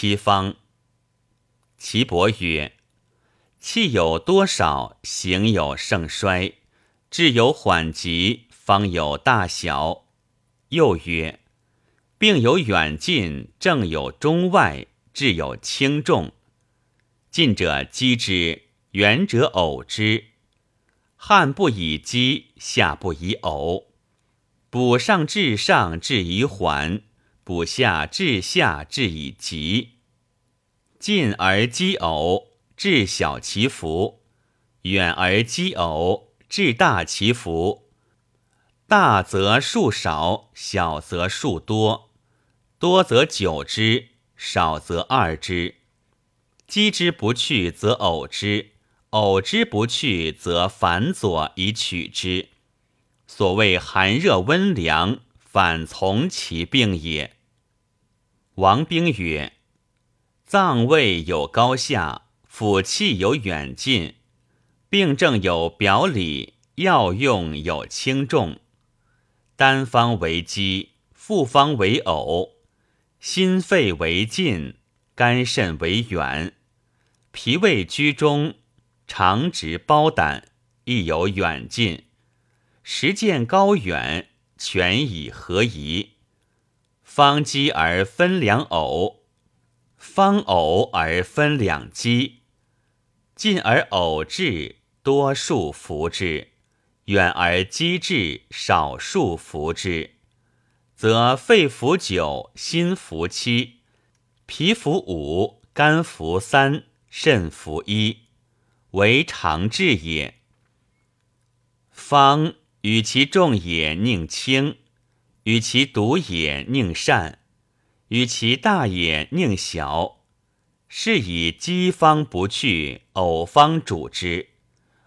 七方。岐伯曰：气有多少，形有盛衰，志有缓急，方有大小。又曰：病有远近，症有中外，志有轻重。近者积之，远者偶之。汉不以积，下不以偶。补上至上，至以缓；补下至下，至以急。近而积偶，至小其福；远而积偶，至大其福。大则数少，小则数多。多则久之，少则二之。积之不去，则偶之。偶之不去，则反左以取之。所谓寒热温凉，反从其病也。王兵曰：脏位有高下，腑气有远近，病症有表里，药用有轻重。单方为基，复方为偶；心肺为近，肝肾为远。脾胃居中。肠直包胆，亦有远近；实见高远，全以合宜。方积而分两偶，方偶而分两积。近而偶至，多数服之；远而积至，少数服之。则肺服九，心服七，脾服五，肝服三，肾服一。为常治也。方与其重也，宁轻；与其独也，宁善；与其大也，宁小。是以积方不去，偶方主之；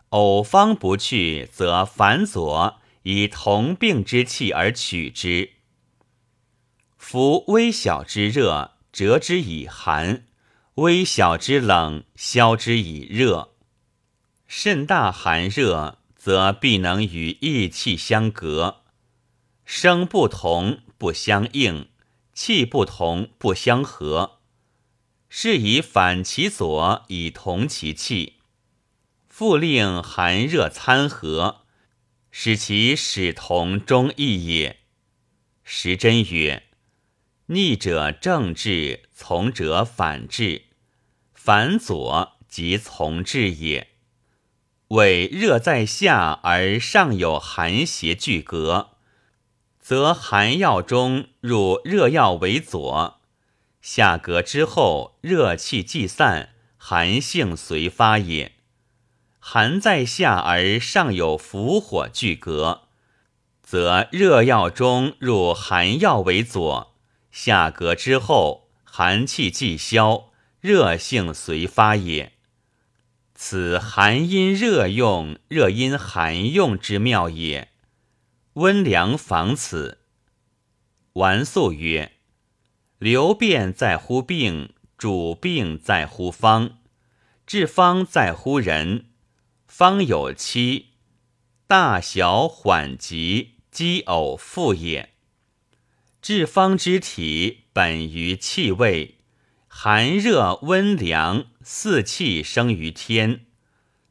偶方不去，则反左以同病之气而取之。夫微小之热，折之以寒；微小之冷，消之以热。甚大寒热，则必能与益气相隔；生不同不相应，气不同不相合。是以反其左，以同其气，复令寒热参合，使其始同中异也。时真曰：逆者正治，从者反治，反左即从治也。为热在下而上有寒邪俱隔，则寒药中入热药为左，下格之后热气既散，寒性随发也。寒在下而上有伏火俱隔，则热药中入寒药为左，下格之后寒气既消，热性随发也。此寒因热用，热因寒用之妙也。温凉防此。完素曰：流变在乎病，主病在乎方，治方在乎人。方有七，大小缓急积偶复也。治方之体本于气味。寒热温凉，四气生于天；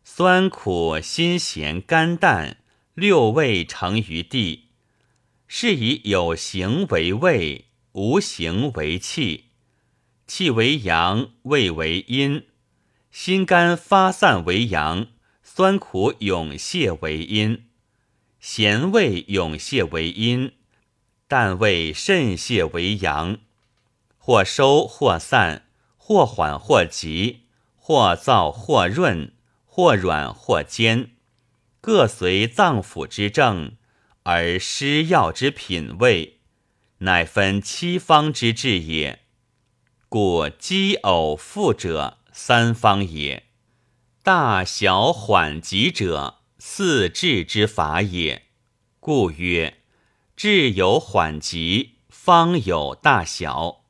酸苦辛咸甘淡，六味成于地。是以有形为味，无形为气。气为阳，味为阴。心肝发散为阳，酸苦涌泄为阴；咸味涌泄为阴，淡味渗泄为阳。或收或散，或缓或急，或燥或润，或软或坚，各随脏腑之症而施药之品味，乃分七方之治也。故积偶复者三方也，大小缓急者四治之法也。故曰：治有缓急，方有大小。